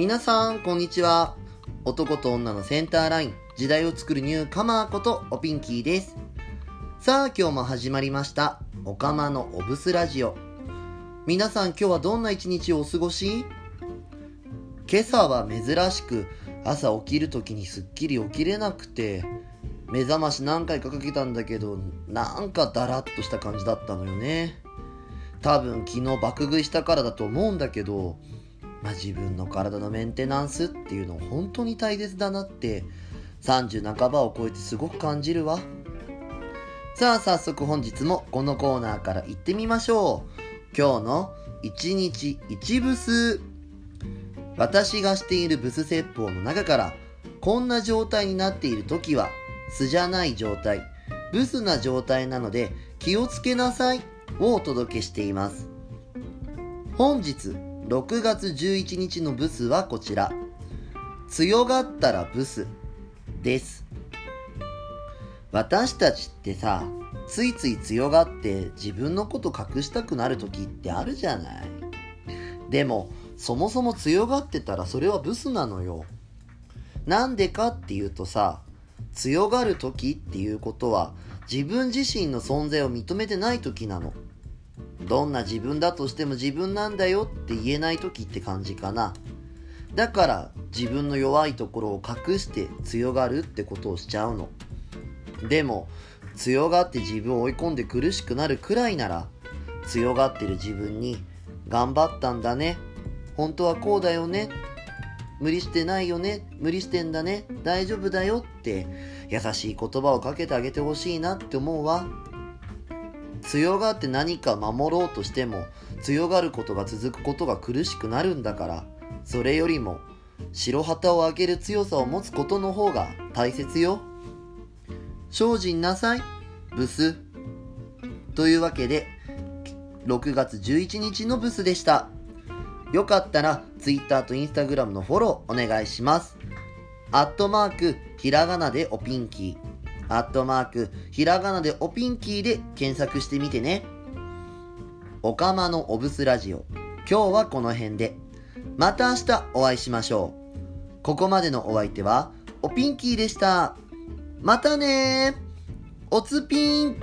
皆さん、こんにちは。男と女のセンターライン、時代を作るニューカマーことおピンキーです。さあ、今日も始まりました。おかまのおブスラジオ。皆さん、今日はどんな一日をお過ごし？今朝は珍しく朝起きる時にすっきり起きれなくて、目覚まし何回かかけたんだけど、なんかダラッとした感じだったのよね。多分昨日爆食いしたからだと思うんだけど、まあ、自分の体のメンテナンスっていうの本当に大切だなって30半ばを超えてすごく感じるわ。さあ早速本日もこのコーナーから行ってみましょう。今日の1日1ブス私がしているブス説法の中からこんな状態になっている時は素じゃない状態。ブスな状態なので気をつけなさいをお届けしています。本日6月11日のブスはこちら。強がったらブスです。私たちってさついつい強がって自分のこと隠したくなる時ってあるじゃない。でもそもそも強がってたらそれはブスなのよ。なんでかっていうとさ強がる時っていうことは自分自身の存在を認めてない時なの。どんな自分だとしても自分なんだよって言えない時って感じかな。だから自分の弱いところを隠して強がるってことをしちゃうの。でも強がって自分を追い込んで苦しくなるくらいなら強がってる自分に頑張ったんだね。本当はこうだよね。無理してないよね。無理してんだね。大丈夫だよって優しい言葉をかけてあげてほしいなって思うわ。強がって何か守ろうとしても強がることが続くことが苦しくなるんだからそれよりも白旗を上げる強さを持つことの方が大切よ。精進なさいブス。というわけで6月11日のブスでした。よかったら Twitter と Instagram のフォローお願いします。アットマークひらがなでおピンキー。アットマーク、ひらがなでおピンキーで検索してみてね。おかまのおぶすラジオ。今日はこの辺で。また明日お会いしましょう。ここまでのお相手は、おピンキーでした。またねおつぴん